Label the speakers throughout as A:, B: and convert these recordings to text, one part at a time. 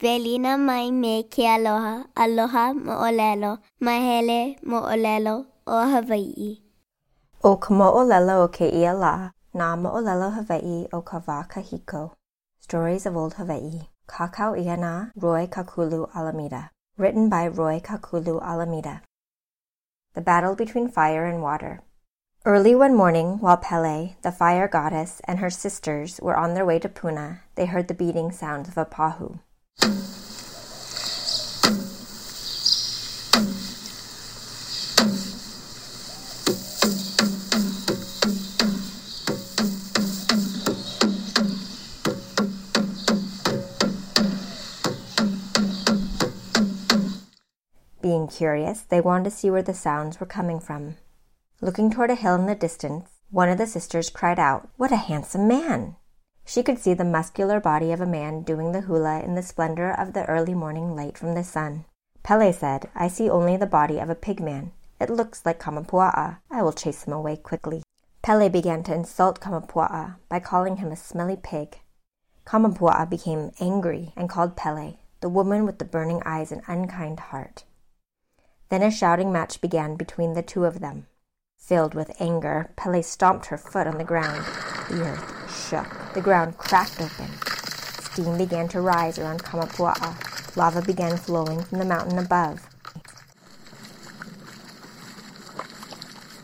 A: Velina mai me ke aloha, aloha mo'olelo, mahele mo'olelo o Hawaii.
B: O ka mo'olelo o ke ia la, na mo'olelo Hawaii o ka wā kahiko. Stories of Old Hawaii. Kakau Iana, Roy Kakulu Alameda. Written by Roy Kakulu Alameda. The Battle Between Fire and Water. Early one morning, while Pele, the fire goddess, and her sisters were on their way to Puna, they heard the beating sounds of a pahu. Being curious, they wanted to see where the sounds were coming from. Looking toward a hill in the distance, one of the sisters cried out, What a handsome man! She could see the muscular body of a man doing the hula in the splendor of the early morning light from the sun. Pele said, I see only the body of a pig man. It looks like Kamapua'a. I will chase him away quickly. Pele began to insult Kamapua'a by calling him a smelly pig. Kamapua'a became angry and called Pele, the woman with the burning eyes and unkind heart. Then a shouting match began between the two of them. Filled with anger, Pele stomped her foot on the ground. The earth shook. The ground cracked open. Steam began to rise around Kamapua'a. Lava began flowing from the mountain above.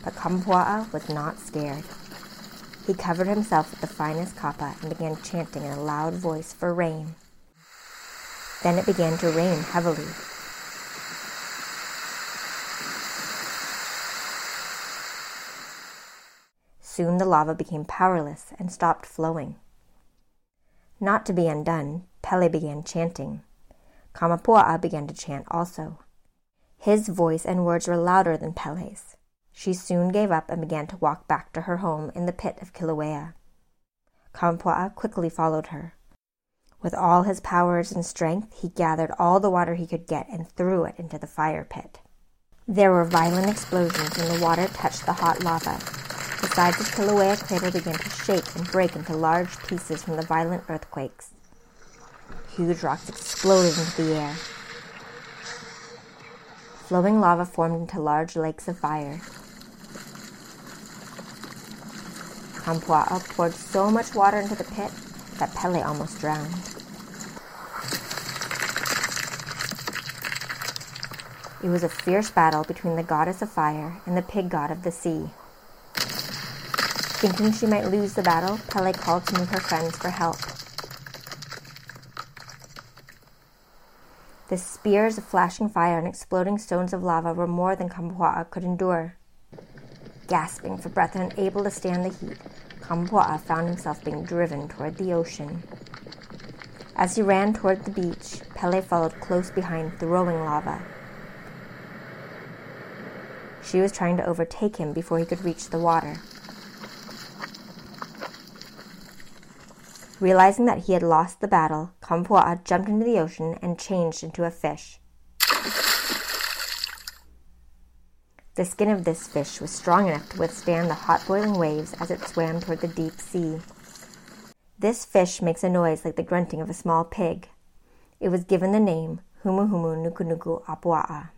B: But Kamapua'a was not scared. He covered himself with the finest kapa and began chanting in a loud voice for rain. Then it began to rain heavily. Soon the lava became powerless and stopped flowing. Not to be undone, Pele began chanting. Kamapua'a began to chant also. His voice and words were louder than Pele's. She soon gave up and began to walk back to her home in the pit of Kilauea. Kamapua'a quickly followed her. With all his powers and strength, he gathered all the water he could get and threw it into the fire pit. There were violent explosions and the water touched the hot lava, the sides of Kilauea crater began to shake and break into large pieces from the violent earthquakes. Huge rocks exploded into the air. Flowing lava formed into large lakes of fire. Kamapua'a poured so much water into the pit that Pele almost drowned. It was a fierce battle between the goddess of fire and the pig god of the sea. Thinking she might lose the battle, Pele called some of her friends for help. The spears of flashing fire and exploding stones of lava were more than Kamapua'a could endure. Gasping for breath and unable to stand the heat, Kamapua'a found himself being driven toward the ocean. As he ran toward the beach, Pele followed close behind, throwing lava. She was trying to overtake him before he could reach the water. Realizing that he had lost the battle, Kamapua'a jumped into the ocean and changed into a fish. The skin of this fish was strong enough to withstand the hot boiling waves as it swam toward the deep sea. This fish makes a noise like the grunting of a small pig. It was given the name Humuhumu Nukunuku Apua'a.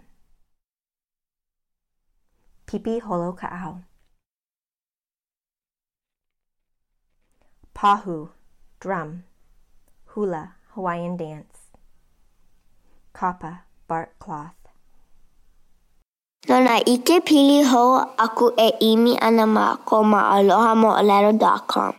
B: Pipi Holo Ka'au. Pahu drum, hula, Hawaiian dance, kapa, bark cloth.
A: Nona ike pili ho aku e imi ana ma ko ma aloha mo alero.com.